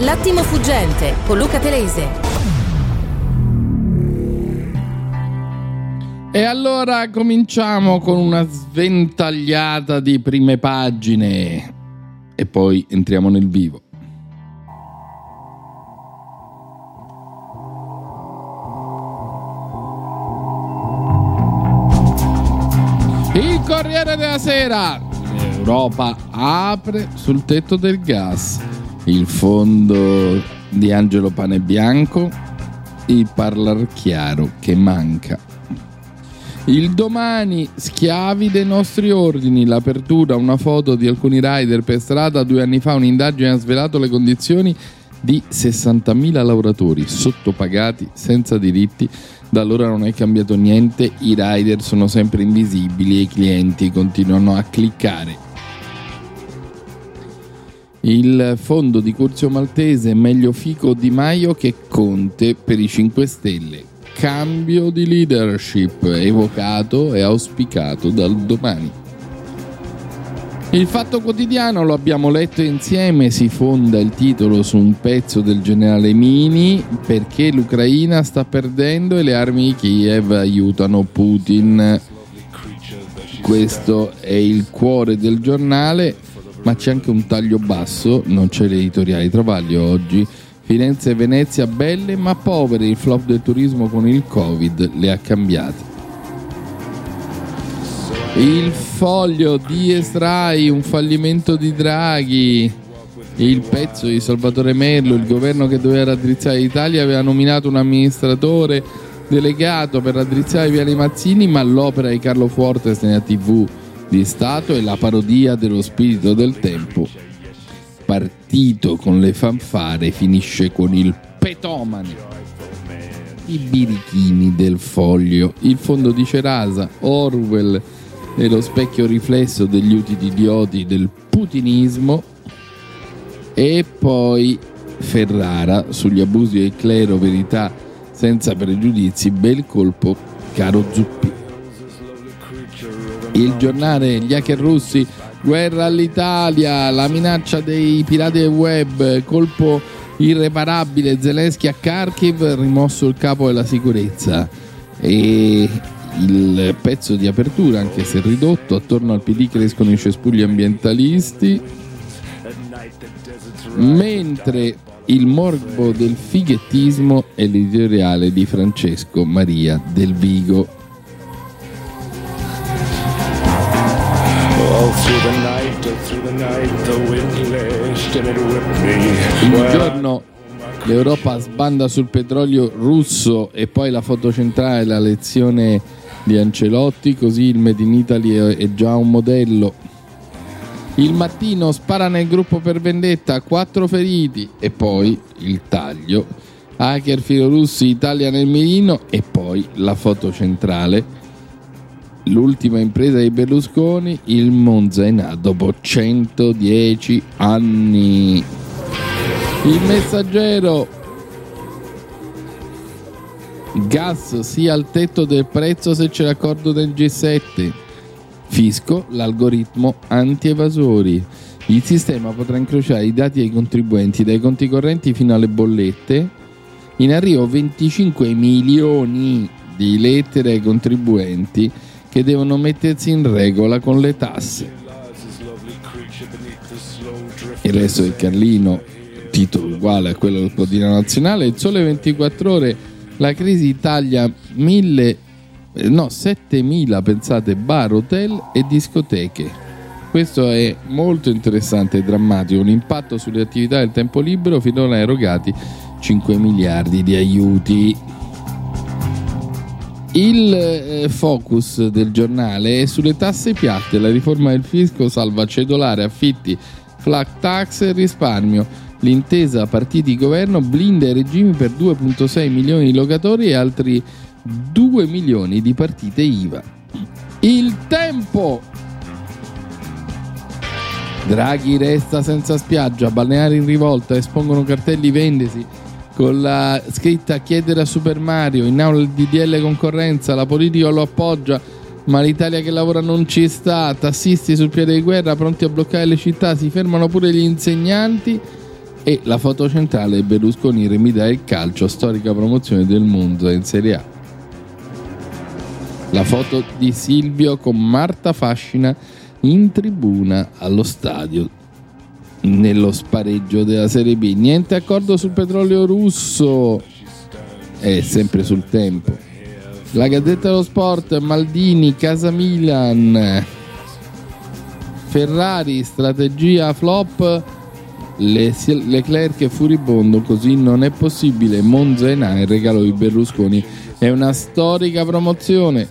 L'attimo fuggente con Luca Telese. E allora cominciamo con una sventagliata di prime pagine e poi entriamo nel vivo. Il Corriere della Sera. L'Europa apre sul tetto del gas. Il fondo di Angelo Panebianco. Il parlar chiaro che manca. Il domani, schiavi dei nostri ordini, l'apertura, una foto di alcuni rider per strada. Due anni fa un'indagine ha svelato le condizioni di 60.000 lavoratori sottopagati, senza diritti. Da allora non è cambiato niente, i rider sono sempre invisibili e i clienti continuano a cliccare. Il fondo di Curzio Maltese, meglio Fico Di Maio che Conte per i 5 Stelle. Cambio di leadership evocato e auspicato dal domani. Il fatto quotidiano lo abbiamo letto insieme, si fonda il titolo su un pezzo del generale Mini perché l'Ucraina sta perdendo e le armi di Kiev aiutano Putin. Questo è il cuore del giornale, ma c'è anche un taglio basso, non c'è l'editoriale Travaglio oggi. Firenze e Venezia belle ma povere, il flop del turismo con il Covid le ha cambiate. Il foglio di Estrai, un fallimento di Draghi. Il pezzo di Salvatore Merlo, il governo che doveva raddrizzare l'Italia aveva nominato un amministratore delegato per raddrizzare piani Mazzini, ma l'opera di Carlo Fortes nella TV di Stato è la parodia dello spirito del tempo. Partito con le fanfare finisce con il petomane. I birichini del foglio, il fondo di Cerasa, Orwell e lo specchio riflesso degli utili idioti del putinismo e poi Ferrara sugli abusi del clero, verità senza pregiudizi, bel colpo, caro Zuppi. Il giornale Gli hacker russi, guerra all'Italia, la minaccia dei pirati del web, colpo irreparabile, Zelensky a Kharkiv, rimosso il capo della sicurezza. E il pezzo di apertura, anche se ridotto, attorno al PD crescono i cespugli ambientalisti, mentre il morbo del fighettismo è l'editoriale di Francesco Maria Del Vigo. Un giorno l'Europa sbanda sul petrolio russo e poi la foto centrale, la lezione di Ancelotti, così il Made in Italy è già un modello. Il mattino spara nel gruppo per vendetta, quattro feriti e poi il taglio. Hacker filorussi, Italia nel mirino e poi la foto centrale. L'ultima impresa di Berlusconi, il Monza in A dopo 110 anni. Il messaggero Gas sia al tetto del prezzo se c'è l'accordo del G7. Fisco, l'algoritmo anti-evasori. Il sistema potrà incrociare i dati dei contribuenti dai conti correnti fino alle bollette. In arrivo 25 milioni di lettere ai contribuenti che devono mettersi in regola con le tasse. Il resto del Carlino, titolo uguale a quello del quotidiano nazionale, il sole 24 ore, la crisi Italia 1000, no 7000 pensate bar, hotel e discoteche. Questo è molto interessante e drammatico, un impatto sulle attività del tempo libero finora erogati 5 miliardi di aiuti. Il eh, focus del giornale è sulle tasse piatte, la riforma del fisco salva cedolare, affitti, flat tax e risparmio. L'intesa partiti governo blinda i regimi per 2.6 milioni di locatori e altri 2 milioni di partite IVA. Il tempo! Draghi resta senza spiaggia, balneari in rivolta, espongono cartelli vendesi con la scritta chiedere a Super Mario, in aula il DDL concorrenza, la politica lo appoggia, ma l'Italia che lavora non ci sta, tassisti sul piede di guerra pronti a bloccare le città, si fermano pure gli insegnanti e la foto centrale Berlusconi rimida il calcio, storica promozione del Monza in Serie A. La foto di Silvio con Marta Fascina in tribuna allo stadio nello spareggio della Serie B. Niente accordo sul petrolio russo, è sempre sul tempo. La Gazzetta dello Sport, Maldini, Casa Milan, Ferrari, strategia flop, le, Leclerc e furibondo, così non è possibile. Monza e Nai, regalo di Berlusconi, è una storica promozione.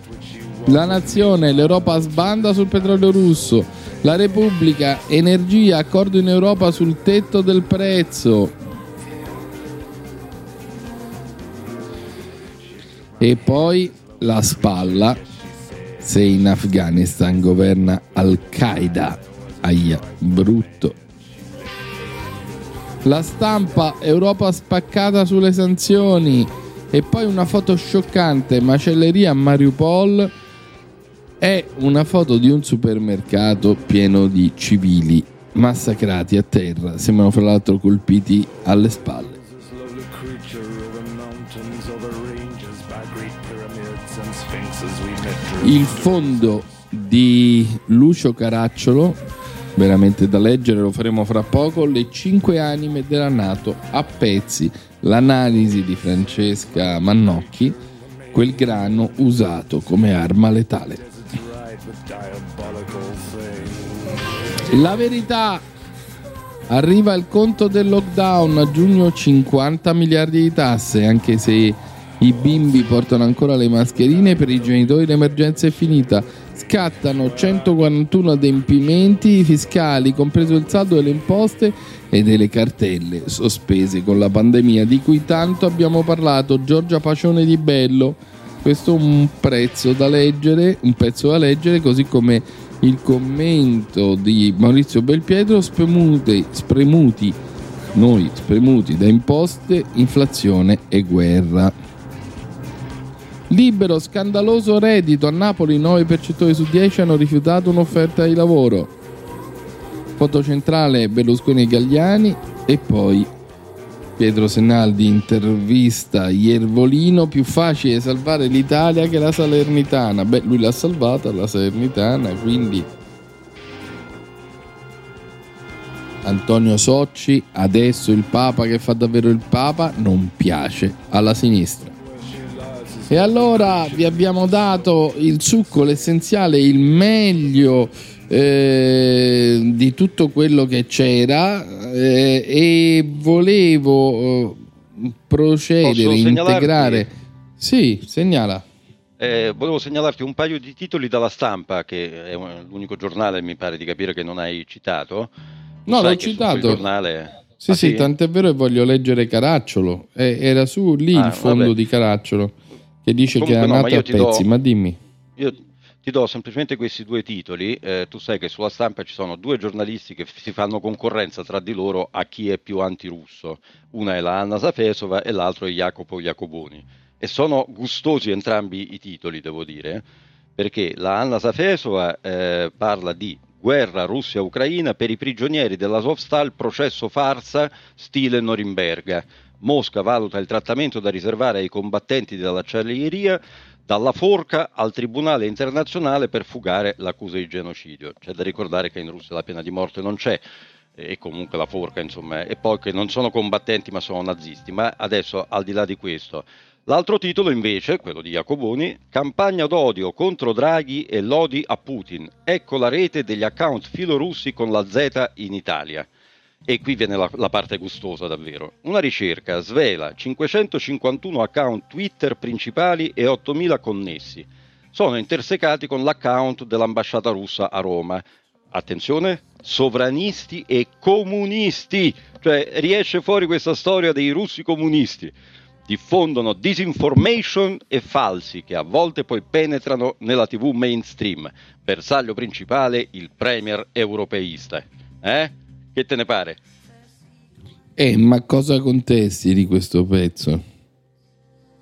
La nazione, l'Europa sbanda sul petrolio russo. La Repubblica, energia, accordo in Europa sul tetto del prezzo. E poi la spalla, se in Afghanistan governa Al-Qaeda. Aia, brutto. La stampa, Europa spaccata sulle sanzioni. E poi una foto scioccante, macelleria a Mariupol è una foto di un supermercato pieno di civili massacrati a terra, sembrano fra l'altro colpiti alle spalle. Il fondo di Lucio Caracciolo, veramente da leggere, lo faremo fra poco, Le cinque anime della Nato a pezzi, l'analisi di Francesca Mannocchi, quel grano usato come arma letale. La verità arriva il conto del lockdown a giugno 50 miliardi di tasse, anche se i bimbi portano ancora le mascherine, per i genitori l'emergenza è finita. Scattano 141 adempimenti fiscali, compreso il saldo delle imposte e delle cartelle sospese con la pandemia di cui tanto abbiamo parlato. Giorgia Pacione di Bello questo è un prezzo da leggere, un pezzo da leggere, così come il commento di Maurizio Belpietro, spremuti, spremuti noi spremuti da imposte, inflazione e guerra. Libero, scandaloso reddito. A Napoli 9 percettori su 10 hanno rifiutato un'offerta di lavoro. Foto centrale Berlusconi e Gagliani e poi Pietro Senaldi intervista Iervolino, più facile salvare l'Italia che la Salernitana. Beh, lui l'ha salvata la Salernitana, quindi Antonio Socci, adesso il Papa che fa davvero il Papa, non piace alla sinistra. E allora vi abbiamo dato il succo, l'essenziale, il meglio eh, di tutto quello che c'era eh, e volevo eh, procedere, integrare. Sì, segnala. Eh, volevo segnalarti un paio di titoli dalla stampa, che è l'unico giornale, mi pare di capire, che non hai citato. Tu no, l'ho citato. Giornale... Sì, ah, sì, sì, tant'è vero che voglio leggere Caracciolo. Eh, era su lì ah, il fondo vabbè. di Caracciolo che dice Comunque che è nato no, a pezzi, do... ma dimmi. Io ti do semplicemente questi due titoli. Eh, tu sai che sulla stampa ci sono due giornalisti che si fanno concorrenza tra di loro a chi è più antirusso. Una è la Anna Safesova e l'altro è Jacopo Jacoboni. E sono gustosi entrambi i titoli, devo dire, perché la Anna Safesova eh, parla di guerra Russia-Ucraina per i prigionieri della Sovstal, processo farsa stile Norimberga. Mosca valuta il trattamento da riservare ai combattenti dell'acciaieria dalla forca al Tribunale internazionale per fugare l'accusa di genocidio. C'è da ricordare che in Russia la pena di morte non c'è e comunque la forca, insomma, e poi che non sono combattenti ma sono nazisti. Ma adesso, al di là di questo, l'altro titolo invece, quello di Jacoboni, campagna d'odio contro Draghi e lodi a Putin. Ecco la rete degli account filorussi con la Z in Italia. E qui viene la, la, parte gustosa davvero. Una ricerca svela 551 account Twitter principali e 8000 connessi. Sono intersecati con l'account dell'ambasciata russa a Roma. Attenzione, sovranisti e comunisti. Cioè riesce fuori questa storia dei russi comunisti. Diffondono disinformation e falsi che a volte poi penetrano nella TV mainstream. Bersaglio principale il premier europeista. Eh? Che te ne pare? Eh, ma cosa contesti di questo pezzo?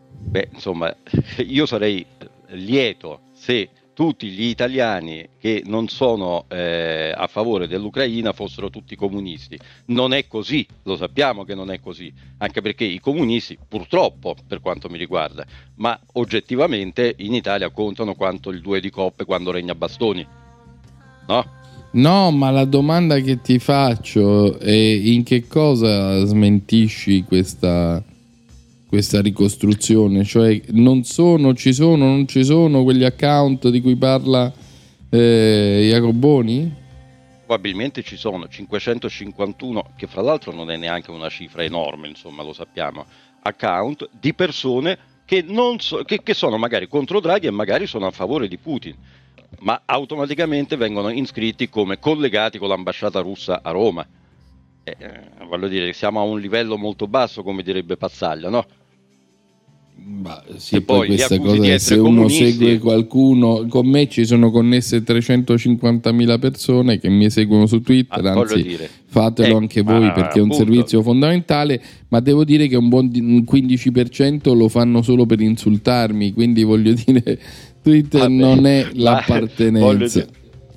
Beh, insomma, io sarei lieto se tutti gli italiani che non sono eh, a favore dell'Ucraina fossero tutti comunisti. Non è così, lo sappiamo che non è così, anche perché i comunisti, purtroppo per quanto mi riguarda, ma oggettivamente in Italia contano quanto il due di coppe quando regna bastoni. No? No, ma la domanda che ti faccio è in che cosa smentisci questa, questa ricostruzione? Cioè, non sono, ci sono, non ci sono quegli account di cui parla eh, Jacoboni? Probabilmente ci sono 551, che fra l'altro non è neanche una cifra enorme, insomma, lo sappiamo, account di persone che, so, che, che sono magari contro Draghi e magari sono a favore di Putin ma automaticamente vengono iscritti come collegati con l'ambasciata russa a Roma. Eh, eh voglio dire, siamo a un livello molto basso, come direbbe Pazzaglia, no? Ma sì, e poi, poi questa cosa se uno segue qualcuno, con me ci sono connesse 350.000 persone che mi seguono su Twitter, ah, anzi fatelo eh, anche voi perché è un servizio fondamentale, ma devo dire che un buon 15% lo fanno solo per insultarmi, quindi voglio dire Twitter Vabbè, non è l'appartenenza.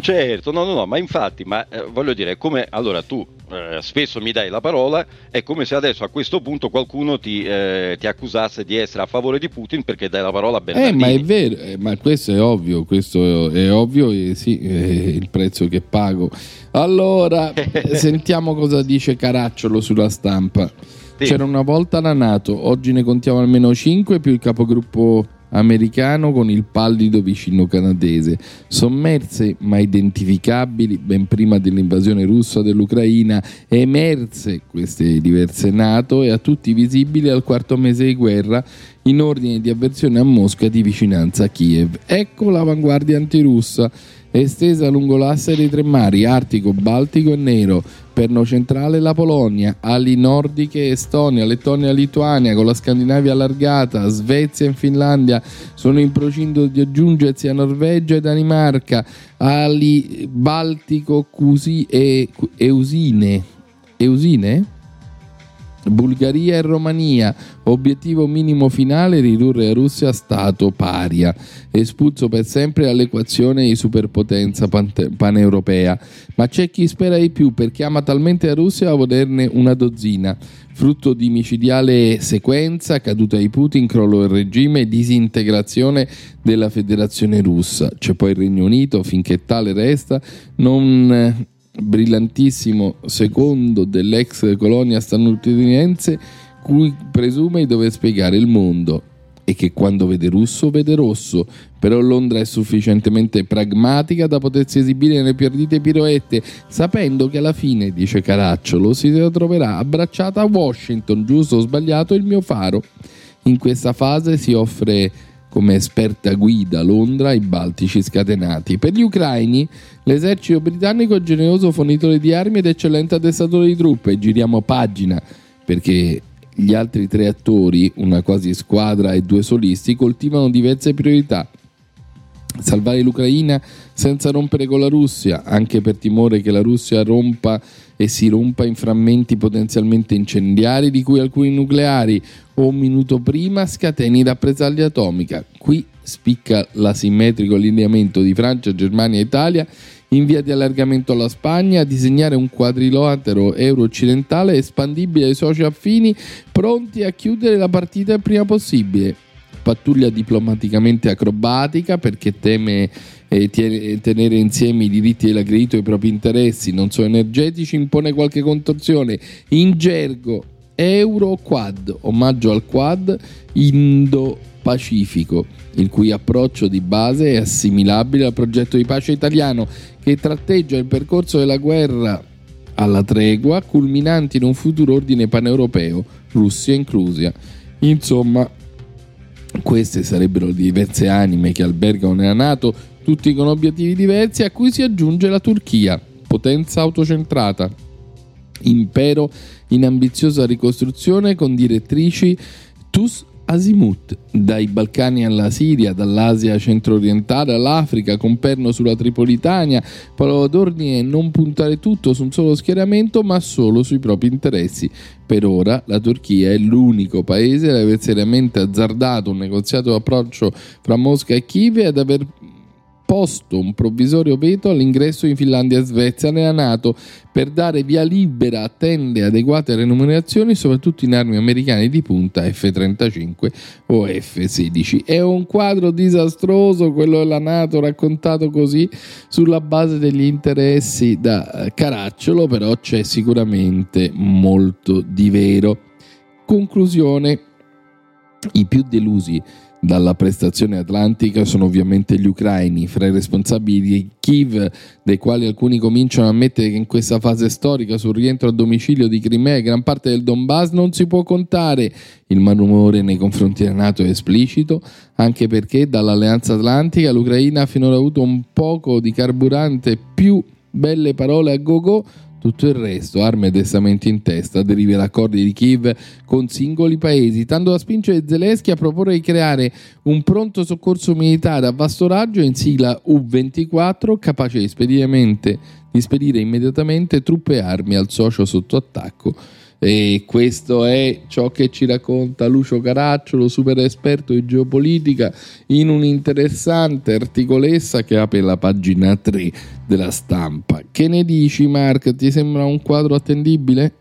Certo, no, no, no, ma infatti, ma eh, voglio dire, come allora tu eh, spesso mi dai la parola, è come se adesso a questo punto qualcuno ti, eh, ti accusasse di essere a favore di Putin perché dai la parola a Bernardini. Eh, ma è vero, eh, ma questo è ovvio, questo è ovvio e sì, è il prezzo che pago. Allora, sentiamo cosa dice Caracciolo sulla stampa. Sì. C'era una volta la Nato, oggi ne contiamo almeno 5 più il capogruppo americano con il pallido vicino canadese, sommerse ma identificabili ben prima dell'invasione russa dell'Ucraina, emerse queste diverse NATO e a tutti visibili al quarto mese di guerra in ordine di avversione a Mosca di vicinanza a Kiev. Ecco l'avanguardia antirussa estesa lungo l'asse dei tre mari, Artico, Baltico e Nero, perno centrale la Polonia, ali nordiche Estonia, Lettonia, Lituania, con la Scandinavia allargata, Svezia e Finlandia sono in procinto di aggiungersi a Norvegia e Danimarca, ali Baltico, Cusi e Eusine. Eusine? Bulgaria e Romania. Obiettivo minimo finale ridurre Russia a stato paria, espulso per sempre dall'equazione di superpotenza paneuropea. Ma c'è chi spera di più perché ama talmente la Russia da volerne una dozzina. Frutto di micidiale sequenza, caduta di Putin, crollo del regime e disintegrazione della federazione russa. C'è poi il Regno Unito, finché tale resta, non brillantissimo secondo dell'ex colonia statunitense cui presume di dover spiegare il mondo e che quando vede russo vede rosso, però Londra è sufficientemente pragmatica da potersi esibire nelle più ardite piroette, sapendo che alla fine, dice Caracciolo, si troverà abbracciata a Washington, giusto o sbagliato, il mio faro. In questa fase si offre come esperta guida Londra i baltici scatenati. Per gli ucraini l'esercito britannico è generoso fornitore di armi ed eccellente addestatore di truppe. Giriamo pagina perché gli altri tre attori, una quasi squadra e due solisti, coltivano diverse priorità. Salvare l'Ucraina senza rompere con la Russia, anche per timore che la Russia rompa e si rompa in frammenti potenzialmente incendiari, di cui alcuni nucleari, o un minuto prima scateni rappresaglia atomica. Qui spicca l'asimmetrico allineamento di Francia, Germania e Italia in via di allargamento alla Spagna, a disegnare un quadrilatero euro-occidentale espandibile ai soci affini pronti a chiudere la partita il prima possibile. Pattuglia diplomaticamente acrobatica perché teme eh, tenere insieme i diritti dell'aggredito e i propri interessi, non so energetici, impone qualche contorsione. In gergo Euro Quad, omaggio al Quad Indo-Pacifico, il cui approccio di base è assimilabile al progetto di pace italiano che tratteggia il percorso della guerra alla tregua, culminanti in un futuro ordine paneuropeo, Russia inclusa. Insomma, queste sarebbero le diverse anime che albergano nella Nato, tutti con obiettivi diversi, a cui si aggiunge la Turchia, potenza autocentrata, impero in ambiziosa ricostruzione con direttrici TUS Azimuth, dai Balcani alla Siria, dall'Asia centro-orientale all'Africa, con perno sulla Tripolitania, parola d'ordine non puntare tutto su un solo schieramento, ma solo sui propri interessi. Per ora la Turchia è l'unico paese ad aver seriamente azzardato un negoziato approccio fra Mosca e Kiev e ad aver posto un provvisorio veto all'ingresso in Finlandia e Svezia nella Nato per dare via libera a tende adeguate remunerazioni, soprattutto in armi americane di punta F-35 o F-16. È un quadro disastroso quello della Nato raccontato così sulla base degli interessi da caracciolo, però c'è sicuramente molto di vero. Conclusione, i più delusi dalla prestazione atlantica sono ovviamente gli ucraini, fra i responsabili di Kiev, dei quali alcuni cominciano a ammettere che in questa fase storica sul rientro a domicilio di Crimea e gran parte del Donbass non si può contare. Il malumore nei confronti della Nato è esplicito, anche perché dall'Alleanza Atlantica l'Ucraina ha finora avuto un poco di carburante più belle parole a go-go tutto il resto, armi e testamenti in testa, deriva da accordi di Kiev con singoli paesi, tanto da spingere Zelensky a proporre di creare un pronto soccorso militare a vasto raggio in sigla U-24 capace di spedire immediatamente truppe e armi al socio sotto attacco e questo è ciò che ci racconta Lucio Caracciolo, super esperto di geopolitica, in un'interessante articolessa che apre la pagina 3 della stampa. Che ne dici, Mark? Ti sembra un quadro attendibile?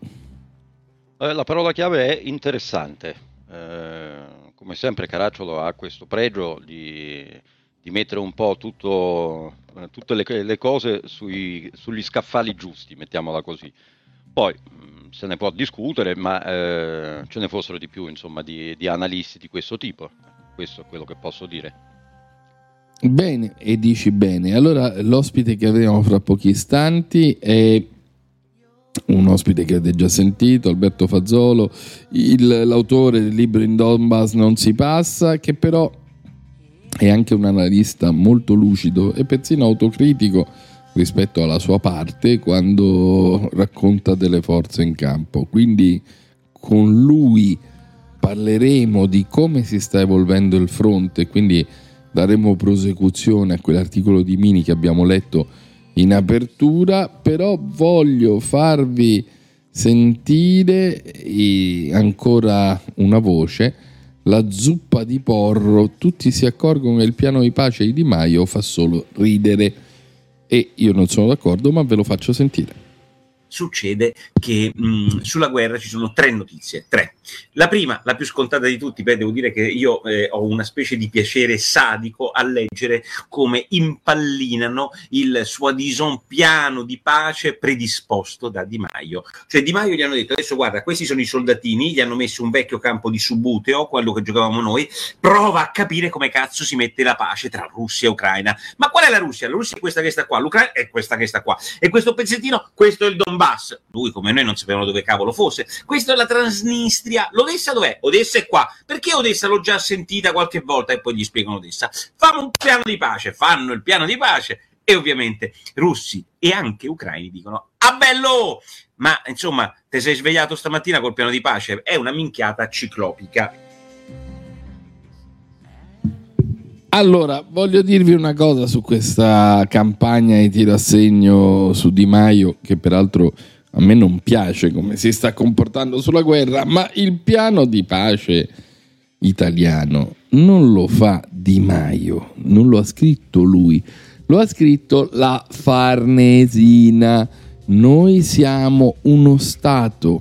Eh, la parola chiave è interessante. Eh, come sempre, Caracciolo ha questo pregio di, di mettere un po' tutto, eh, tutte le, le cose sui, sugli scaffali giusti, mettiamola così. Poi se ne può discutere, ma eh, ce ne fossero di più insomma, di, di analisti di questo tipo. Questo è quello che posso dire. Bene, e dici bene. Allora, l'ospite che avremo fra pochi istanti è un ospite che avete già sentito, Alberto Fazzolo, il, l'autore del libro In Donbass non si passa, che però è anche un analista molto lucido e persino autocritico rispetto alla sua parte quando racconta delle forze in campo. Quindi con lui parleremo di come si sta evolvendo il fronte, quindi daremo prosecuzione a quell'articolo di Mini che abbiamo letto in apertura, però voglio farvi sentire ancora una voce, la zuppa di porro, tutti si accorgono che il piano di pace di Di Maio fa solo ridere e io non sono d'accordo, ma ve lo faccio sentire succede che mh, sulla guerra ci sono tre notizie, tre. La prima, la più scontata di tutti, beh, devo dire che io eh, ho una specie di piacere sadico a leggere come impallinano il soi-disant piano di pace predisposto da Di Maio. Cioè Di Maio gli hanno detto adesso guarda, questi sono i soldatini, gli hanno messo un vecchio campo di Subuteo, quello che giocavamo noi, prova a capire come cazzo si mette la pace tra Russia e Ucraina. Ma qual è la Russia? La Russia è questa che sta qua, l'Ucraina è questa che sta qua. E questo pezzettino, questo è il Donbass. Lui come noi non sapevano dove cavolo fosse. Questa è la Transnistria Odessa. L'Odessa dov'è? Odessa è qua. Perché Odessa l'ho già sentita qualche volta e poi gli spiegano Odessa? Fanno un piano di pace, fanno il piano di pace e ovviamente russi e anche ucraini dicono ah bello ma insomma ti sei svegliato stamattina col piano di pace è una minchiata ciclopica allora voglio dirvi una cosa su questa campagna di tiro a segno su Di Maio che peraltro a me non piace come si sta comportando sulla guerra, ma il piano di pace italiano non lo fa Di Maio, non lo ha scritto lui, lo ha scritto la Farnesina. Noi siamo uno Stato,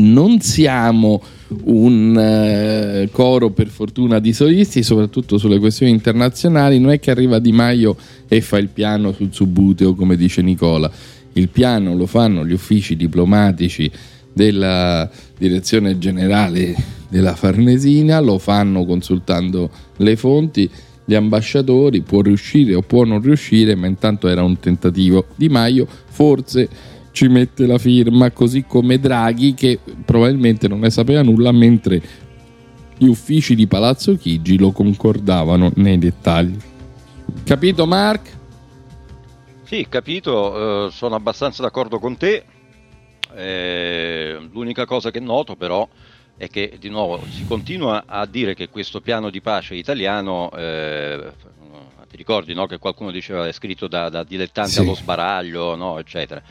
non siamo un uh, coro per fortuna di solisti, soprattutto sulle questioni internazionali. Non è che arriva Di Maio e fa il piano sul subuteo, come dice Nicola il piano lo fanno gli uffici diplomatici della direzione generale della Farnesina, lo fanno consultando le fonti, gli ambasciatori, può riuscire o può non riuscire, ma intanto era un tentativo. Di Maio forse ci mette la firma, così come Draghi che probabilmente non ne sapeva nulla, mentre gli uffici di Palazzo Chigi lo concordavano nei dettagli. Capito Mark? Sì, capito, eh, sono abbastanza d'accordo con te. Eh, l'unica cosa che noto però è che di nuovo si continua a dire che questo piano di pace italiano, eh, ti ricordi no, che qualcuno diceva è scritto da, da dilettanti sì. allo sbaraglio, no, eccetera.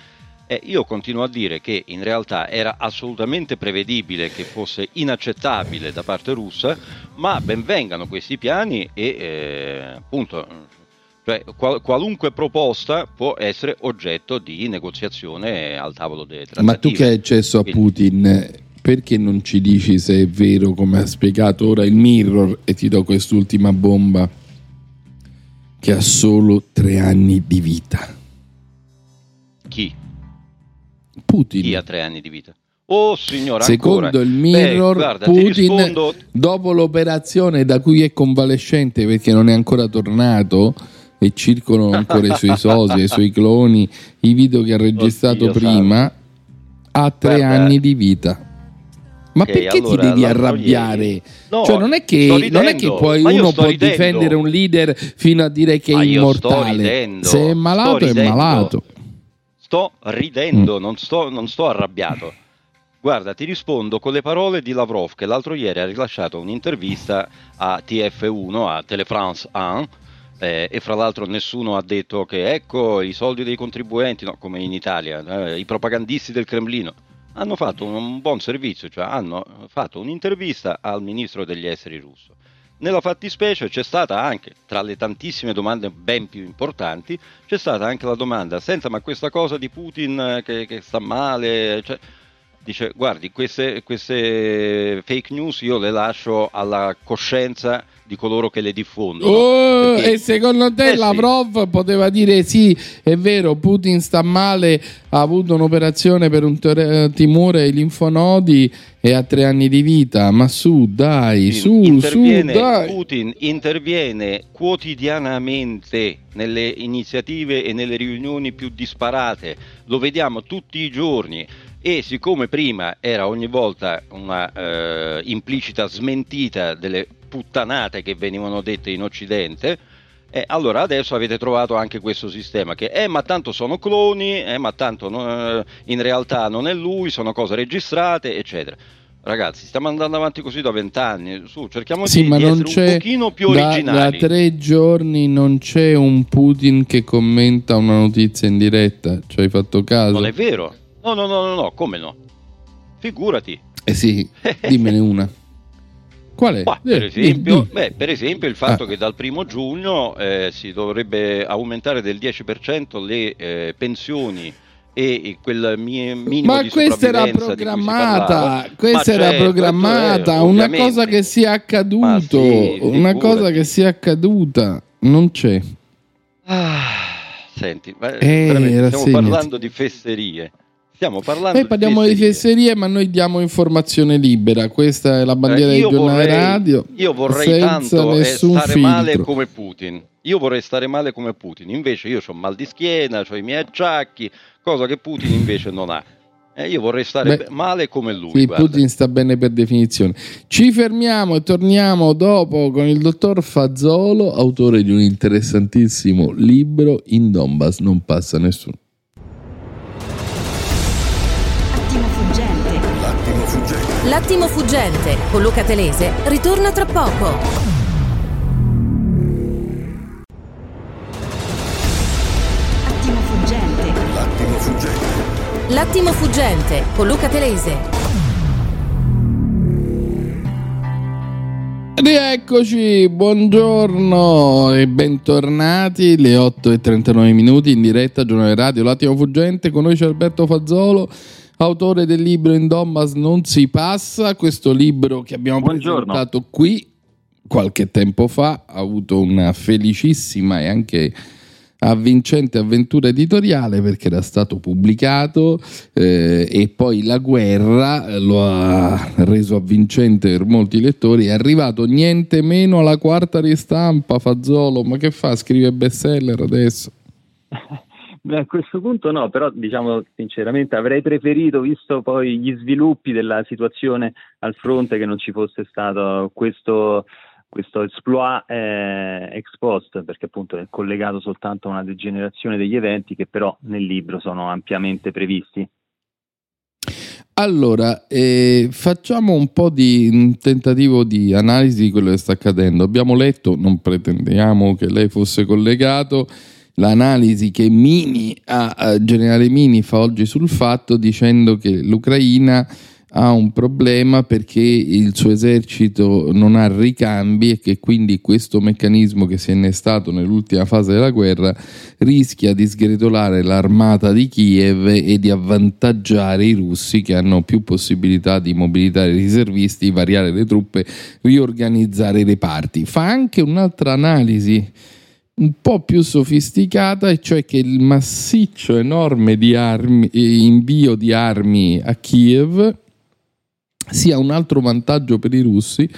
Eh, io continuo a dire che in realtà era assolutamente prevedibile che fosse inaccettabile da parte russa, ma benvengano questi piani e eh, appunto Cioè, qual- qualunque proposta può essere oggetto di negoziazione al tavolo delle trattative. Ma tu che hai accesso a Putin, perché non ci dici se è vero, come ha spiegato ora il Mirror, e ti do quest'ultima bomba, che ha solo tre anni di vita? Putin. Chi ha tre anni di vita? Oh signora, Secondo ancora. il Mirror, Beh, guarda, Putin, dopo l'operazione da cui è convalescente perché non è ancora tornato e circolano ancora i suoi sosi, i suoi cloni, i video che ha registrato Oddio, prima, ha tre Guarda, anni di vita. Ma ok, perché allora, ti devi arrabbiare? No, cioè, non è, che, non è che poi uno può ridendo. difendere un leader fino a dire che è Ma immortale. Se è malato, è malato. Sto ridendo, Mm. non, sto, non sto arrabbiato. Guarda, ti rispondo con le parole di Lavrov che l'altro ieri ha rilasciato un'intervista a TF1, a Telefrance 1, eh, e fra l'altro nessuno ha detto che ecco i soldi dei contribuenti, no, come in Italia, eh, i propagandisti del Cremlino hanno fatto un, un buon servizio, cioè hanno fatto un'intervista al ministro degli esteri russo. Nella fattispecie c'è stata anche, tra le tantissime domande ben più importanti, c'è stata anche la domanda, senza ma questa cosa di Putin eh, che, che sta male, cioè, dice guardi queste, queste fake news io le lascio alla coscienza di coloro che le diffondono. Oh, Perché- e secondo te Eh sì. Lavrov poteva dire sì, è vero, Putin sta male, ha avuto un'operazione per un tor- tumore ai linfonodi e ha tre anni di vita, ma su dai, su, su, dai. Putin interviene quotidianamente nelle iniziative e nelle riunioni più disparate, lo vediamo tutti i giorni e siccome prima era ogni volta una eh, implicita smentita delle puttanate che venivano dette in Occidente, eh, allora adesso avete trovato anche questo sistema che, eh ma tanto sono cloni, eh ma tanto no- in realtà non è lui, sono cose registrate, eccetera. Ragazzi, stiamo andando avanti così da vent'anni, su, cerchiamo Sì, di, ma di non essere c'è un pochino più da, da tre giorni non c'è un Putin che commenta una notizia in diretta. Ci hai fatto caso? Non è vero? No, no, no, no, no, come no? Figurati. Eh sì, dimmene una. Qual è? Ma, Eh, per, esempio, beh, per esempio il fatto Ah. che dal primo giugno eh, si dovrebbe aumentare del 10% le eh, pensioni e quel mi- minimo Ma di questa era programmata, questa era certo, programmata, eh, una ovviamente. cosa che sia accaduto, sì, una cosa che sia accaduta, non c'è. Ah, senti, Eh, stiamo parlando di fesserie. Stiamo parlando Noi parliamo di fesserie, ma noi diamo informazione libera. Questa è la bandiera Eh, dei io giornali vorrei- radio. Io vorrei tanto eh, stare filtro. male come Putin. Io vorrei stare male come Putin. Invece io ho mal di schiena, ho i miei acciacchi, cosa che Putin invece non ha. E io vorrei stare Beh, be- male come lui. Sì, guarda. Putin sta bene per definizione. Ci fermiamo e torniamo dopo con il dottor Fazzolo, autore di un interessantissimo libro In Donbass non passa nessuno. L'attimo fuggente con Luca Telese ritorna tra poco. Attimo fuggente. L'attimo fuggente con Luca Telese. Rieccoci, buongiorno e bentornati, le 8 e 39 minuti in diretta, giornale radio, l'attimo fuggente, con noi c'è Alberto Fazzolo, autore del libro In Donbass non si passa, questo libro che abbiamo Buongiorno. presentato qui qualche tempo fa, ha avuto una felicissima e anche avvincente avventura editoriale perché era stato pubblicato eh, e poi la guerra eh, lo ha reso avvincente per molti lettori è arrivato niente meno alla quarta ristampa Fazzolo ma che fa scrive bestseller adesso a questo punto no, però diciamo sinceramente avrei preferito, visto poi gli sviluppi della situazione al fronte, che non ci fosse stato questo, questo exploit eh, ex post, perché appunto è collegato soltanto a una degenerazione degli eventi che però nel libro sono ampiamente previsti. Allora, eh, facciamo un po' di un tentativo di analisi di quello che sta accadendo. Abbiamo letto, non pretendiamo che lei fosse collegato, l'analisi che Mini, ah, eh, generale Mini fa oggi sul fatto dicendo che l'Ucraina ha un problema perché il suo esercito non ha ricambi e che quindi questo meccanismo che si è innestato nell'ultima fase della guerra rischia di sgretolare l'armata di Kiev e di avvantaggiare i russi che hanno più possibilità di mobilitare i riservisti, variare le truppe, riorganizzare i reparti. Fa anche un'altra analisi un po' più sofisticata, e cioè che il massiccio enorme di armi, invio di armi a Kiev sia un altro vantaggio per i russi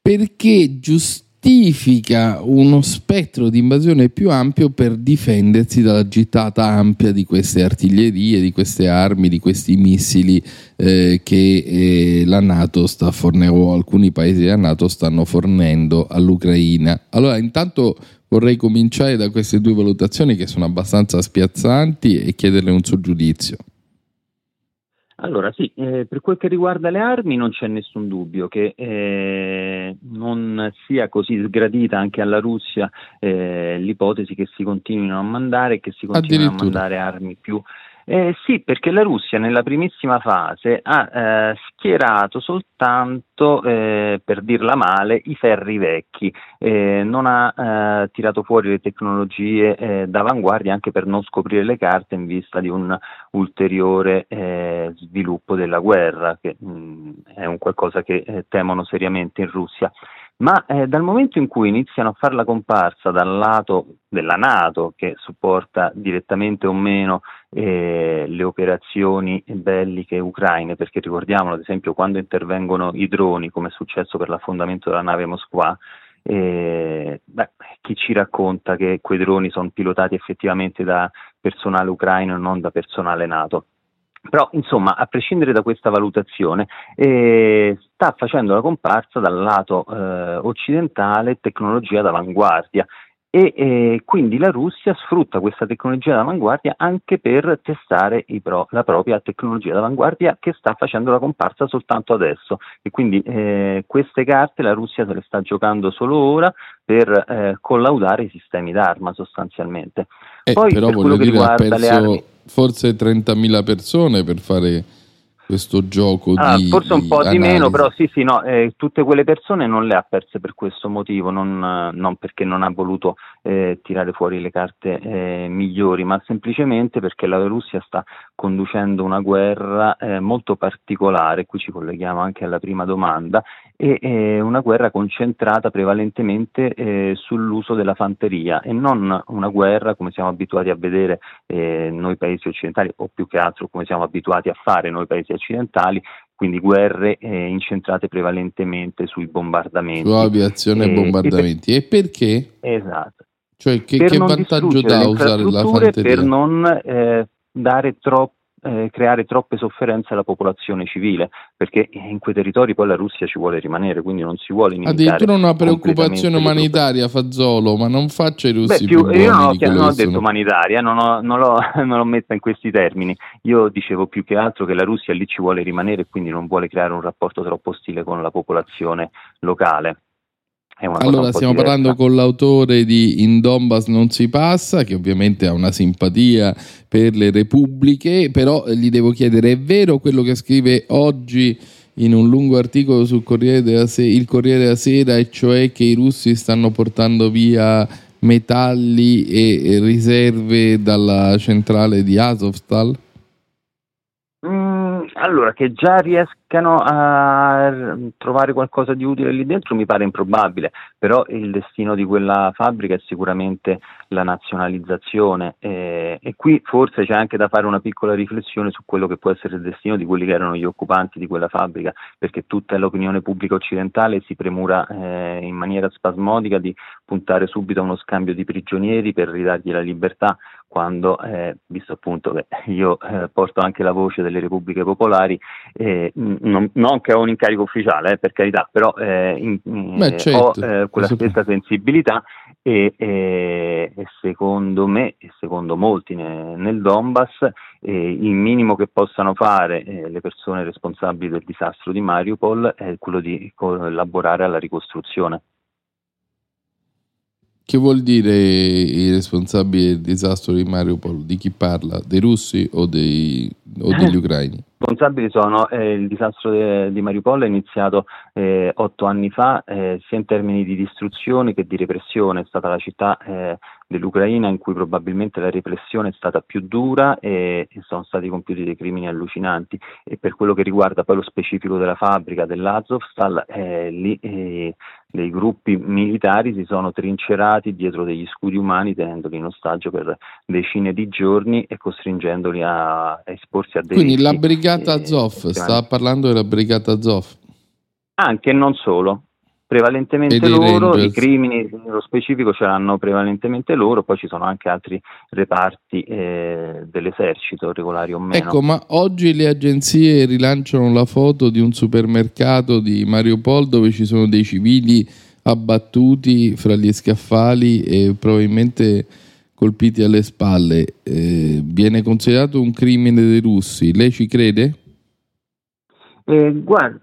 perché giustifica uno spettro di invasione più ampio per difendersi dalla gittata ampia di queste artiglierie, di queste armi, di questi missili eh, che eh, la Nato sta fornendo, o alcuni paesi della Nato stanno fornendo all'Ucraina. Allora, intanto vorrei cominciare da queste due valutazioni che sono abbastanza spiazzanti e chiederle un suo giudizio. Allora sì, eh, per quel che riguarda le armi non c'è nessun dubbio che eh, non sia così sgradita anche alla Russia eh, l'ipotesi che si continuino a mandare e che si continuino a mandare armi più eh, sì, perché la Russia nella primissima fase ha eh, schierato soltanto, eh, per dirla male, i ferri vecchi, eh, non ha eh, tirato fuori le tecnologie eh, d'avanguardia anche per non scoprire le carte in vista di un ulteriore sviluppo della guerra, che mh, mm, è un qualcosa che temono seriamente in Russia ma eh, dal momento in cui iniziano a fare la comparsa dal lato della Nato, che supporta direttamente o meno eh, le operazioni belliche ucraine, perché ricordiamolo ad esempio quando intervengono i droni, come è successo per l'affondamento della nave Moskva, eh, beh, chi ci racconta che quei droni sono pilotati effettivamente da personale ucraino e non da personale nato? Però, insomma, a prescindere da questa valutazione, eh, sta facendo la comparsa dal lato eh, occidentale tecnologia d'avanguardia e eh, quindi la Russia sfrutta questa tecnologia d'avanguardia anche per testare pro- la propria tecnologia d'avanguardia che sta facendo la comparsa soltanto adesso e quindi eh, queste carte la Russia se le sta giocando solo ora per eh, collaudare i sistemi d'arma sostanzialmente. Eh, Poi, però per voglio dire, ha perso armi... forse 30.000 persone per fare questo gioco allora, di forse un po' analisi. di meno però sì sì no eh, tutte quelle persone non le ha perse per questo motivo non, non perché non ha voluto eh, tirare fuori le carte eh, migliori ma semplicemente perché la Russia sta conducendo una guerra eh, molto particolare qui ci colleghiamo anche alla prima domanda e una guerra concentrata prevalentemente eh, sull'uso della fanteria e non una guerra come siamo abituati a vedere eh, noi paesi occidentali o più che altro come siamo abituati a fare noi paesi occidentali, quindi guerre eh, incentrate prevalentemente sui bombardamenti. Su aviazione e bombardamenti. E, per... e perché? Esatto. Cioè che, che vantaggio dà usare la fanteria? Per non eh, dare troppo eh, creare troppe sofferenze alla popolazione civile, perché in quei territori poi la Russia ci vuole rimanere, quindi non si vuole iniziare. Addirittura una preoccupazione umanitaria, Fazzolo, ma non faccia i russi Beh, più, Io non ho, non ho detto sono... umanitaria, non, ho, non, l'ho, non l'ho messa in questi termini. Io dicevo più che altro che la Russia lì ci vuole rimanere e quindi non vuole creare un rapporto troppo ostile con la popolazione locale. Allora, stiamo parlando con l'autore di In Donbass non si passa, che ovviamente ha una simpatia per le repubbliche, però gli devo chiedere, è vero quello che scrive oggi in un lungo articolo sul Corriere della Se- il Corriere della Sera, e cioè che i russi stanno portando via metalli e riserve dalla centrale di Azovstal? Allora, che già riescano a trovare qualcosa di utile lì dentro mi pare improbabile, però il destino di quella fabbrica è sicuramente la nazionalizzazione e, e qui forse c'è anche da fare una piccola riflessione su quello che può essere il destino di quelli che erano gli occupanti di quella fabbrica, perché tutta l'opinione pubblica occidentale si premura eh, in maniera spasmodica di puntare subito a uno scambio di prigionieri per ridargli la libertà, quando, eh, visto appunto che io eh, porto anche la voce delle repubbliche popolari, eh, non, non, che ho un incarico ufficiale, eh, per carità, però eh, in, Beh, certo. ho eh, quella stessa sensibilità e, e, e, secondo me e secondo molti ne, nel Donbass il minimo che possano fare le persone responsabili del disastro di Mariupol è quello di collaborare alla ricostruzione. Che vuol dire i responsabili del disastro di Mariupol? Di chi parla? Dei russi o, dei, o degli ucraini? responsabili sono eh, il disastro de, di Mariupol è iniziato eh, otto anni fa eh, sia in termini di distruzione che di repressione, è stata la città eh, dell'Ucraina in cui probabilmente la repressione è stata più dura e, e, sono stati compiuti dei crimini allucinanti e per quello che riguarda poi lo specifico della fabbrica dell'Azovstal, eh, lì eh, dei gruppi militari si sono trincerati dietro degli scudi umani tenendoli in ostaggio per decine di giorni e costringendoli a, a esporsi a dei Quindi la brigata Azov, sta parlando della brigata Azov? Anche non solo, prevalentemente loro, Rangers. i crimini nello specifico ce l'hanno prevalentemente loro, poi ci sono anche altri reparti eh, dell'esercito, regolari o meno. Ecco, ma oggi le agenzie rilanciano la foto di un supermercato di Mariupol dove ci sono dei civili abbattuti fra gli scaffali e probabilmente colpiti alle spalle. Eh, viene considerato un crimine dei russi, lei ci crede? Eh, guarda,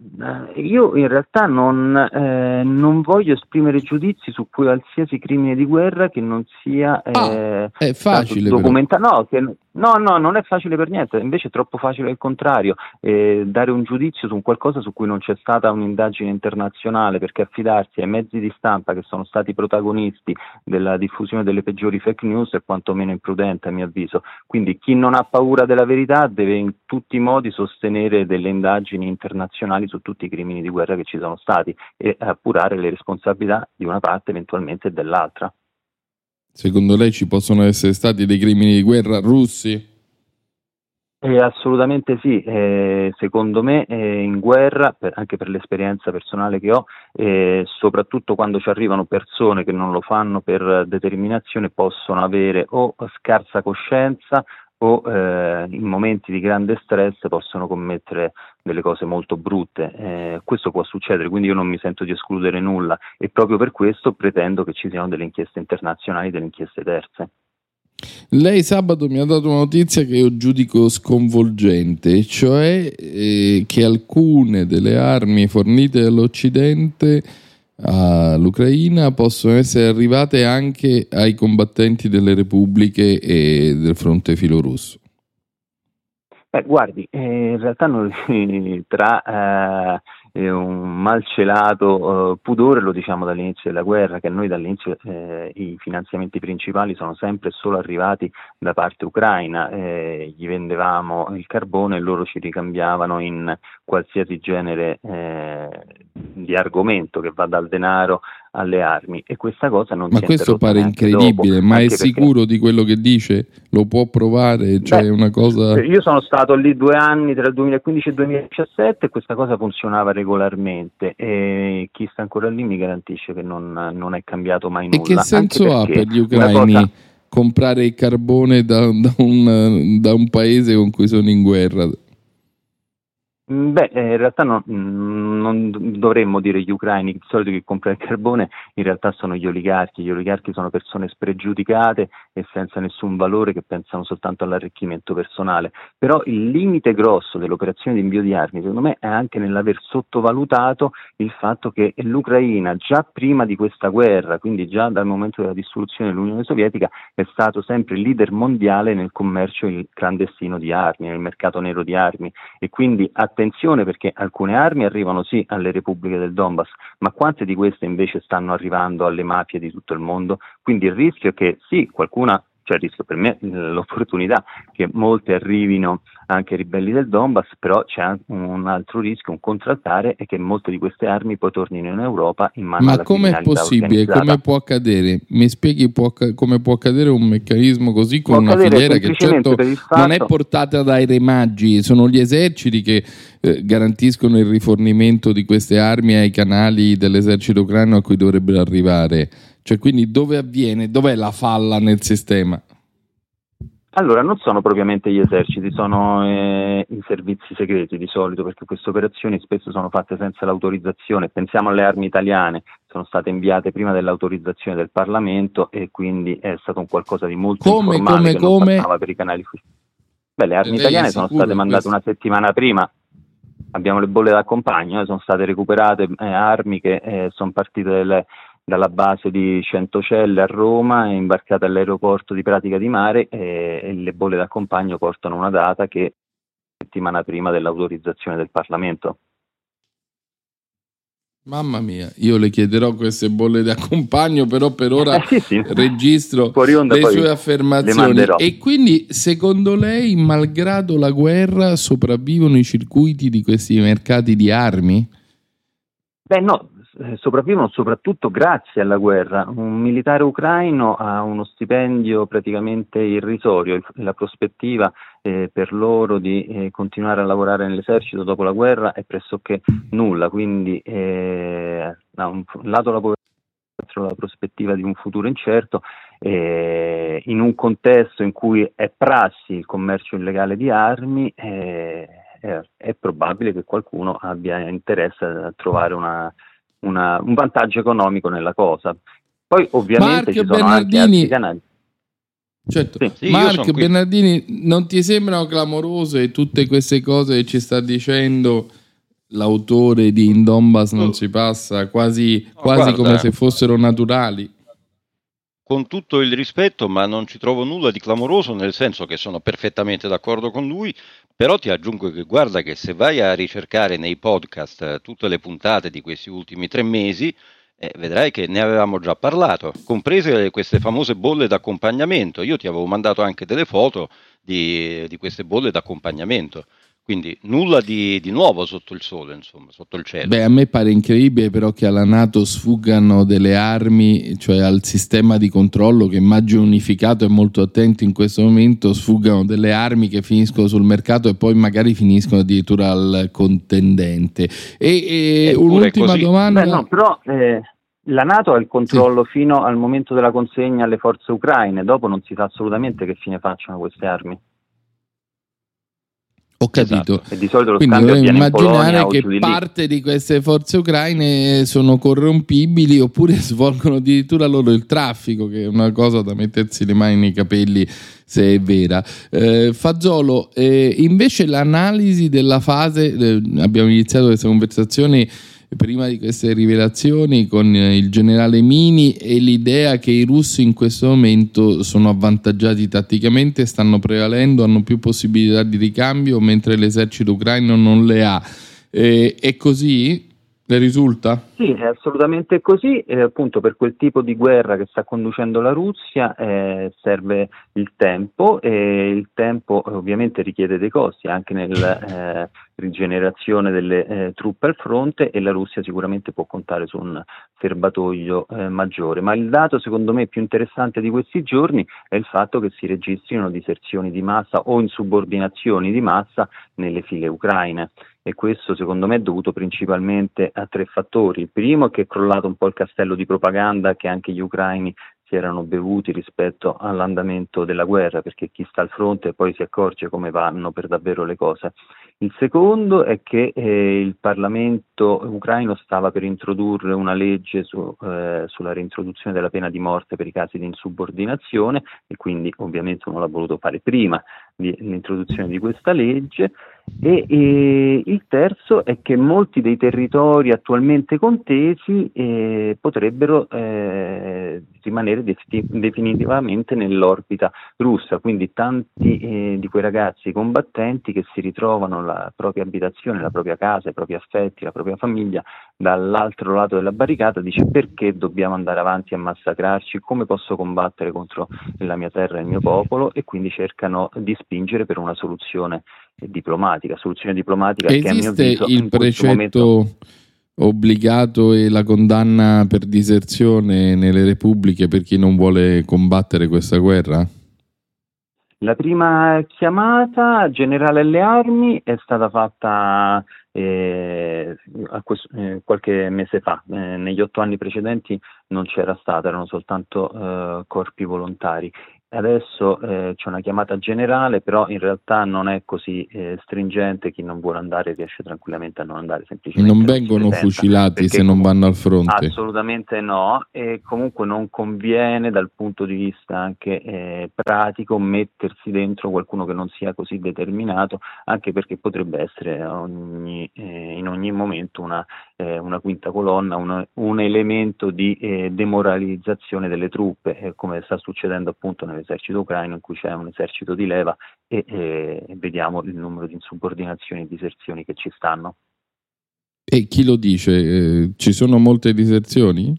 io in realtà non, eh, non, voglio esprimere giudizi su qualsiasi crimine di guerra che non sia ah, eh, ah, facile documentato. No, che, No, no, non è facile per niente, invece è troppo facile il contrario, eh, dare un giudizio su qualcosa su cui non c'è stata un'indagine internazionale, perché affidarsi ai mezzi di stampa che sono stati protagonisti della diffusione delle peggiori fake news è quantomeno imprudente a mio avviso. Quindi chi non ha paura della verità deve in tutti i modi sostenere delle indagini internazionali su tutti i crimini di guerra che ci sono stati e appurare le responsabilità di una parte eventualmente dell'altra. Secondo lei ci possono essere stati dei crimini di guerra russi? Eh, assolutamente sì, eh, secondo me eh, in guerra, per, anche per l'esperienza personale che ho, eh, soprattutto quando ci arrivano persone che non lo fanno per determinazione, possono avere o scarsa coscienza o eh, in momenti di grande stress possono commettere delle cose molto brutte. Eh, questo può succedere, quindi io non mi sento di escludere nulla e proprio per questo pretendo che ci siano delle inchieste internazionali, delle inchieste terze. Lei sabato mi ha dato una notizia che io giudico sconvolgente, cioè eh, che alcune delle armi fornite dall'Occidente all'Ucraina possono essere arrivate anche ai combattenti delle repubbliche e del fronte filorusso? Beh, guardi, eh, in realtà noi, tra eh, eh, un malcelato eh, pudore, lo diciamo dall'inizio della guerra, che noi dall'inizio eh, i finanziamenti principali sono sempre solo arrivati da parte ucraina, eh, gli vendevamo il carbone e loro ci ricambiavano in qualsiasi genere eh, di argomento che va dal denaro alle armi e questa cosa non ma si è questo pare incredibile dopo, ma è sicuro di quello che dice? Lo può provare? Cioè Beh, una cosa io sono stato lì due anni tra il 2015 e il 2017 e questa cosa funzionava regolarmente e chi sta ancora lì mi garantisce che non, non è cambiato mai nulla e che senso ha per gli ucraini cosa... comprare il carbone da, da, un, da un paese con cui sono in guerra? Mm, beh, eh, in realtà no, mm, non dovremmo dire gli ucraini, di solito che comprano il carbone in realtà sono gli oligarchi, gli oligarchi sono persone spregiudicate e senza nessun valore che pensano soltanto all'arricchimento personale, però il limite grosso dell'operazione di invio di armi secondo me è anche nell'aver sottovalutato il fatto che l'Ucraina già prima di questa guerra, quindi già dal momento della dissoluzione dell'Unione Sovietica, è stato sempre il leader mondiale nel commercio clandestino di armi, nel mercato nero di armi. E quindi attenzione perché alcune armi arrivano sì alle repubbliche del Donbass, ma quante di queste invece stanno arrivando alle mafie di tutto il mondo? Quindi il rischio è che sì, qualcuna cioè il rischio per me l'opportunità che molte arrivino anche ai ribelli del Donbass, però c'è anche un altro rischio, un contraltare, è che molte di queste armi poi tornino in Europa in mano Ma alla come è possibile? Come può accadere? Mi spieghi può, come può accadere un meccanismo così con può una filiera che certo fatto... non è portata dai remaggi, sono gli eserciti che eh, garantiscono il rifornimento di queste armi ai canali dell'esercito ucraino a cui dovrebbero arrivare. Cioè, quindi dove avviene? Dov'è la falla nel sistema? Allora, non sono propriamente gli eserciti, sono eh, i servizi segreti di solito, perché queste operazioni spesso sono fatte senza l'autorizzazione. Pensiamo alle armi italiane, sono state inviate prima dell'autorizzazione del Parlamento e quindi è stato un qualcosa di molto come, informale come, come? per i canali Beh, le armi italiane sono state mandate una settimana prima, abbiamo le bolle d'accompagno, eh, sono state recuperate eh, armi che eh, sono partite dalle dalla base di Centocelle a Roma, è imbarcata all'aeroporto di Pratica di Mare e, e le bolle d'accompagno portano una data che settimana prima dell'autorizzazione del Parlamento. Mamma mia, io le chiederò queste bolle da compagno, però per ora Eh, sì, sì. registro le sue affermazioni. E quindi, secondo lei, malgrado la guerra, sopravvivono i circuiti di questi mercati di armi? Beh no, eh, sopravvivono soprattutto grazie alla guerra. Un militare ucraino ha uno stipendio praticamente irrisorio la prospettiva eh, per loro di eh, continuare a lavorare nell'esercito dopo la guerra è pressoché nulla, quindi eh, da un lato la povertà la prospettiva di un futuro incerto, eh, in un contesto in cui è prassi il commercio illegale di armi, eh, è probabile che qualcuno abbia interesse a trovare una, una, un vantaggio economico nella cosa. Poi ovviamente Mark ci sono anche Bernardini- altri canali. Certo. Sì. Sì, Mark. Bernardini, non ti sembrano clamorose tutte queste cose che ci sta dicendo l'autore di In Donbass non Oh. si passa, quasi, No, quasi guarda. come se fossero naturali? Con tutto il rispetto, ma non ci trovo nulla di clamoroso, nel senso che sono perfettamente d'accordo con lui, però ti aggiungo che guarda che se vai a ricercare nei podcast eh, tutte le puntate di questi ultimi tre mesi, eh, vedrai che ne avevamo già parlato, comprese queste famose bolle d'accompagnamento. Io ti avevo mandato anche delle foto di, di queste bolle d'accompagnamento, quindi nulla di, di nuovo sotto il sole, insomma, sotto il cielo. Beh, a me pare incredibile però che alla Nato sfuggano delle armi, cioè al sistema di controllo che immagino unificato e molto attento in questo momento, sfuggano delle armi che finiscono sul mercato e poi magari finiscono addirittura al contendente. E, e un'ultima così. domanda. Beh, no, però eh, la Nato ha il controllo fino al momento della consegna alle forze ucraine, dopo non si sa assolutamente che fine facciano queste armi. Ho capito. E di solito lo Quindi scambio immaginare che parte di queste forze ucraine sono corrompibili oppure svolgono addirittura loro il traffico, che è una cosa da mettersi le mani nei capelli se è vera. Eh, Fazzolo, eh, invece l'analisi della fase, eh, abbiamo iniziato questa conversazione prima di queste rivelazioni con eh, il generale Mini e l'idea che i russi in questo momento sono avvantaggiati tatticamente, stanno prevalendo, hanno più possibilità di ricambio mentre l'esercito ucraino non le ha. Eh, è così? Le risulta? Sì, è assolutamente così, e appunto per quel tipo di guerra che sta conducendo la Russia eh, serve il tempo e il tempo eh, ovviamente richiede dei costi anche nella rigenerazione delle eh, truppe al fronte e la Russia sicuramente può contare su un serbatoio eh, maggiore, ma il dato secondo me più interessante di questi giorni è il fatto che si registrino diserzioni di massa o insubordinazioni di massa nelle file ucraine e questo secondo me è dovuto principalmente a tre fattori. Il primo è che è crollato un po' il castello di propaganda che anche gli ucraini si erano bevuti rispetto all'andamento della guerra, perché chi sta al fronte poi si accorge come vanno per davvero le cose. Il secondo è che eh, il Parlamento ucraino stava per introdurre una legge su, eh, sulla reintroduzione della pena di morte per i casi di insubordinazione e quindi ovviamente non l'ha voluto fare prima di, l'introduzione di questa legge e, e, il terzo è che molti dei territori attualmente contesi eh, potrebbero eh, rimanere defini- definitivamente nell'orbita russa, quindi tanti eh, di quei ragazzi combattenti che si ritrovano la propria abitazione, la propria casa, i propri affetti, la propria famiglia dall'altro lato della barricata, dice perché dobbiamo andare avanti a massacrarci, come posso combattere contro la mia terra e il mio popolo? E quindi cercano di spingere per una soluzione diplomatica, soluzione diplomatica Esiste che a mio avviso il precetto momento obbligato e la condanna per diserzione nelle repubbliche per chi non vuole combattere questa guerra? La prima chiamata generale alle armi è stata fatta eh, questo, eh, qualche mese fa, eh, negli otto anni precedenti non c'era stata, erano soltanto eh, corpi volontari. Adesso eh, c'è una chiamata generale, però in realtà non è così eh, stringente, chi non vuole andare riesce tranquillamente a non andare semplicemente. Non vengono presenta, fucilati se non vanno al fronte. Assolutamente no, e comunque non conviene dal punto di vista anche eh, pratico mettersi dentro qualcuno che non sia così determinato, anche perché potrebbe essere ogni, eh, in ogni momento una, eh, una quinta colonna, un, un elemento di eh, demoralizzazione delle truppe, come sta succedendo appunto nelle l'esercito ucraino, in cui c'è un esercito di leva e eh, vediamo il numero di insubordinazioni e diserzioni che ci stanno. E chi lo dice? Eh, ci sono molte diserzioni?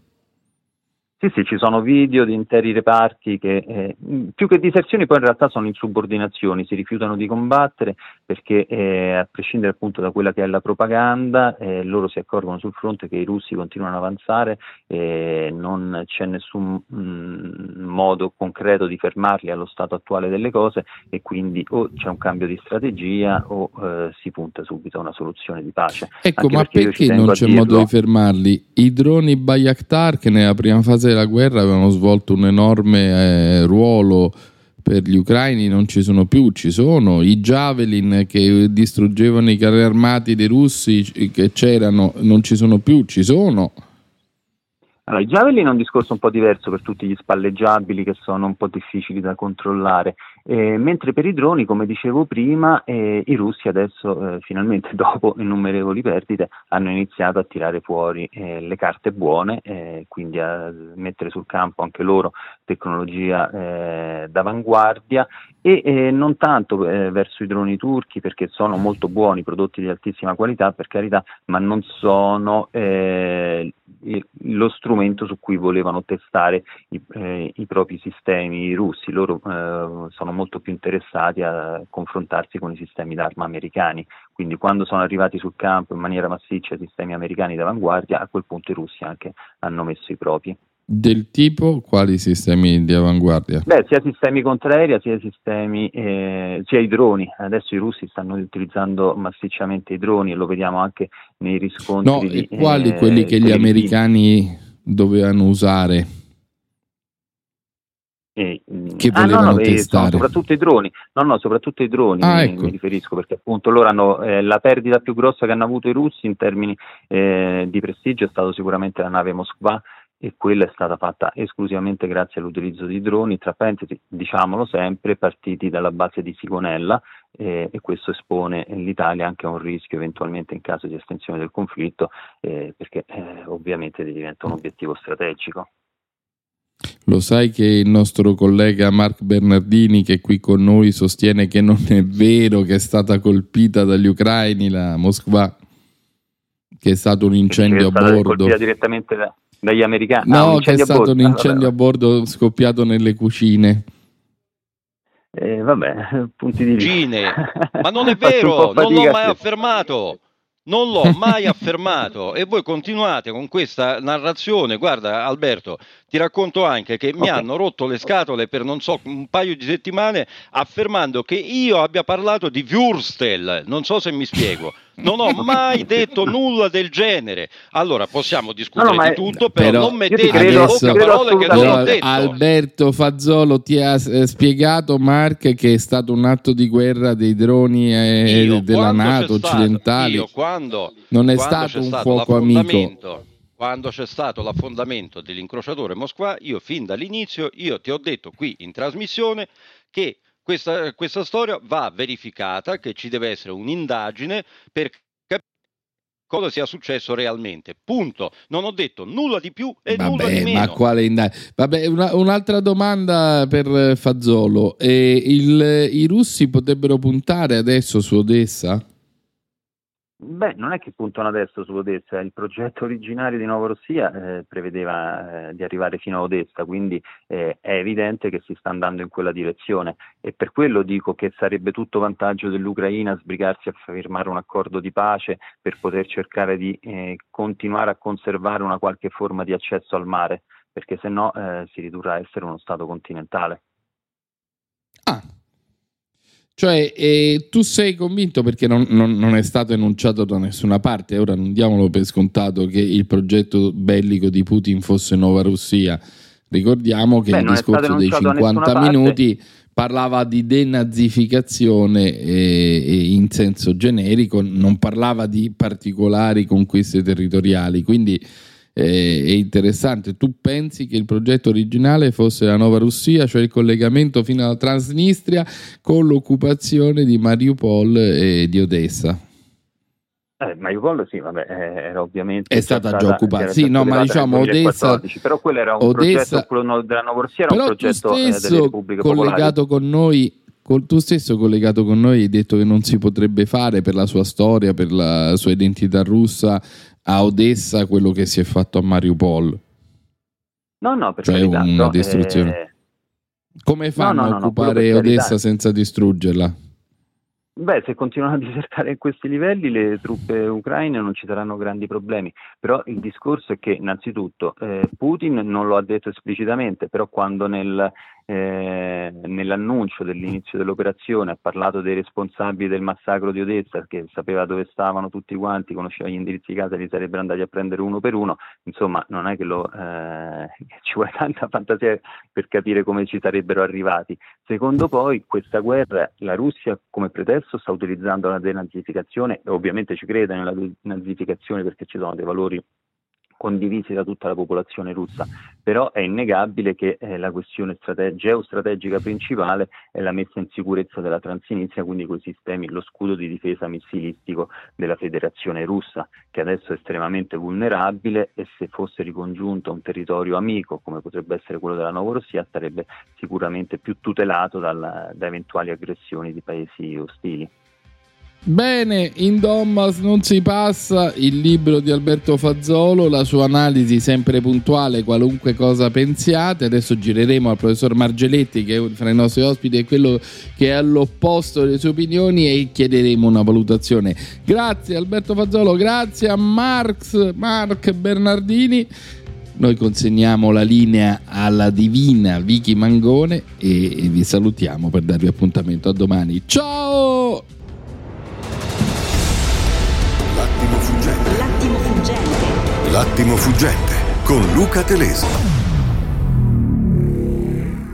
Sì, sì, ci sono video di interi reparti che eh, più che diserzioni poi in realtà sono insubordinazioni, si rifiutano di combattere perché eh, a prescindere appunto da quella che è la propaganda, eh, loro si accorgono sul fronte che i russi continuano ad avanzare e non c'è nessun mh, mm, modo concreto di fermarli allo stato attuale delle cose e quindi o c'è un cambio di strategia o eh, si punta subito a una soluzione di pace. Ecco, Anche ma perché, perché non c'è modo di fermarli? I droni Bayaktar che nella prima fase della guerra avevano svolto un enorme eh, ruolo per gli ucraini non ci sono più, ci sono i javelin che distruggevano i carri armati dei russi che c'erano, non ci sono più, ci sono. Allora, i javelin è un discorso un po' diverso per tutti gli spalleggiabili che sono un po' difficili da controllare. Eh, mentre per i droni, come dicevo prima, eh, i russi adesso, eh, finalmente dopo innumerevoli perdite, hanno iniziato a tirare fuori eh, le carte buone, eh, quindi a mettere sul campo anche loro tecnologia eh, d'avanguardia e non tanto verso i droni turchi perché sono molto buoni, prodotti di altissima qualità per carità, ma non sono lo strumento su cui volevano testare i, i propri sistemi russi. Loro sono molto più interessati a confrontarsi con i sistemi d'arma americani. Quindi quando sono arrivati sul campo in maniera massiccia i sistemi americani d'avanguardia, a quel punto i russi anche hanno messo i propri. Del tipo quali sistemi di avanguardia? Beh, sia sistemi contraerea sia sistemi, eh, sia i droni. Adesso i russi stanno utilizzando massicciamente i droni e lo vediamo anche nei riscontri. No, di, e quali eh, quelli che gli americani dovevano usare? Eh, che volevano ah, no, no, testare. soprattutto i droni, no, no, soprattutto i droni ah, mi, ecco. mi, riferisco perché appunto loro hanno eh, la perdita più grossa che hanno avuto i russi in termini eh, di prestigio è stato sicuramente la nave Moskva e quella è stata fatta esclusivamente grazie all'utilizzo di droni, tra parentesi diciamolo sempre, partiti dalla base di Sigonella eh, e questo espone l'Italia anche a un rischio eventualmente in caso di estensione del conflitto eh, perché eh, ovviamente diventa un obiettivo strategico. Lo sai che il nostro collega Mark Bernardini, che è qui con noi, sostiene che non è vero che è stata colpita dagli ucraini la Moskva, che è stato un incendio a bordo. direttamente da, dagli americani. No, ah, che è stato un incendio a bordo scoppiato nelle cucine. Eh, vabbè, punti di vista. Ma non è vero, non l'ho mai affermato. Non l'ho mai affermato e voi continuate con questa narrazione. Guarda, Alberto, ti racconto anche che mi hanno rotto le scatole per non so un paio di settimane affermando che io abbia parlato di Würstel. Non so se mi spiego. Non ho mai detto nulla del genere. Allora possiamo discutere no, no, di tutto, però, però non mettete in bocca parole che non ho detto. Alberto Fazzolo ti ha eh, spiegato, Mark, che è stato un atto di guerra dei droni eh, io, della Nato occidentali. Io, quando, non è quando stato un fuoco amico quando c'è stato l'affondamento dell'incrociatore Moskva, io fin dall'inizio io ti ho detto qui in trasmissione che questa, questa storia va verificata, che ci deve essere un'indagine per capire cosa sia successo realmente. Punto. Non ho detto nulla di più e Vabbè, nulla di meno. Ma quale indagine? Vabbè, una, un'altra domanda per Fazzolo. Eh, il, I russi potrebbero puntare adesso su Odessa? Beh, non è che puntano adesso su Odessa, il progetto originario di Novorossia eh, prevedeva eh, di arrivare fino a Odessa, quindi eh, è evidente che si sta andando in quella direzione e per quello dico che sarebbe tutto vantaggio dell'Ucraina sbrigarsi a firmare un accordo di pace per poter cercare di eh, continuare a conservare una qualche forma di accesso al mare, perché se no eh, si ridurrà a essere uno Stato continentale. Ah, cioè, eh, tu sei convinto perché non, non, non, è stato enunciato da nessuna parte, ora non diamolo per scontato che il progetto bellico di Putin fosse Nuova Russia. Ricordiamo che Beh, il discorso dei 50 minuti parlava di denazificazione eh, eh, in senso generico, non parlava di particolari conquiste territoriali, quindi è interessante. Tu pensi che il progetto originale fosse la nuova Russia, cioè il collegamento fino alla Transnistria con l'occupazione di Mariupol e di Odessa? Eh, Mariupol sì, vabbè, eh, era ovviamente è stata già occupata. Sì, no, ma diciamo Odessa però quello era un Odessa, progetto quello della Novorossia era però un progetto tu stesso, eh, collegato con noi Col, tu stesso collegato con noi hai detto che non si potrebbe fare per la sua storia, per la sua identità russa a Odessa quello che si è fatto a Mariupol. No, no, per cioè carità, una no, distruzione. Eh... Come fanno no, no, a occupare Odessa senza distruggerla? Beh, se continuano a disertare in questi livelli le truppe ucraine non ci saranno grandi problemi, però il discorso è che innanzitutto eh, Putin non lo ha detto esplicitamente, però quando nel, eh, nell'annuncio dell'inizio dell'operazione ha parlato dei responsabili del massacro di Odessa, che sapeva dove stavano tutti quanti, conosceva gli indirizzi di casa, li sarebbero andati a prendere uno per uno, insomma non è che lo, eh, ci vuole tanta fantasia per capire come ci sarebbero arrivati. Secondo poi questa guerra la Russia come pretesto sta utilizzando la denazificazione e ovviamente ci crede nella denazificazione perché ci sono dei valori condivisi da tutta la popolazione russa, però è innegabile che eh, la questione strate- geostrategica principale è la messa in sicurezza della Transnistria, quindi quei sistemi, lo scudo di difesa missilistico della Federazione russa, che adesso è estremamente vulnerabile e se fosse ricongiunto a un territorio amico, come potrebbe essere quello della Novorossia, sarebbe sicuramente più tutelato dal, da eventuali aggressioni di paesi ostili. Bene, in Donbass non si passa, il libro di Alberto Fazzolo, la sua analisi sempre puntuale, qualunque cosa pensiate. Adesso gireremo al professor Margeletti, che fra i nostri ospiti, è quello che è all'opposto delle sue opinioni e chiederemo una valutazione. Grazie Alberto Fazzolo, grazie a Marx, Mark Bernardini. Noi consegniamo la linea alla divina Vicky Mangone e vi salutiamo per darvi appuntamento a domani. Ciao! L'attimo fuggente con Luca Telesi.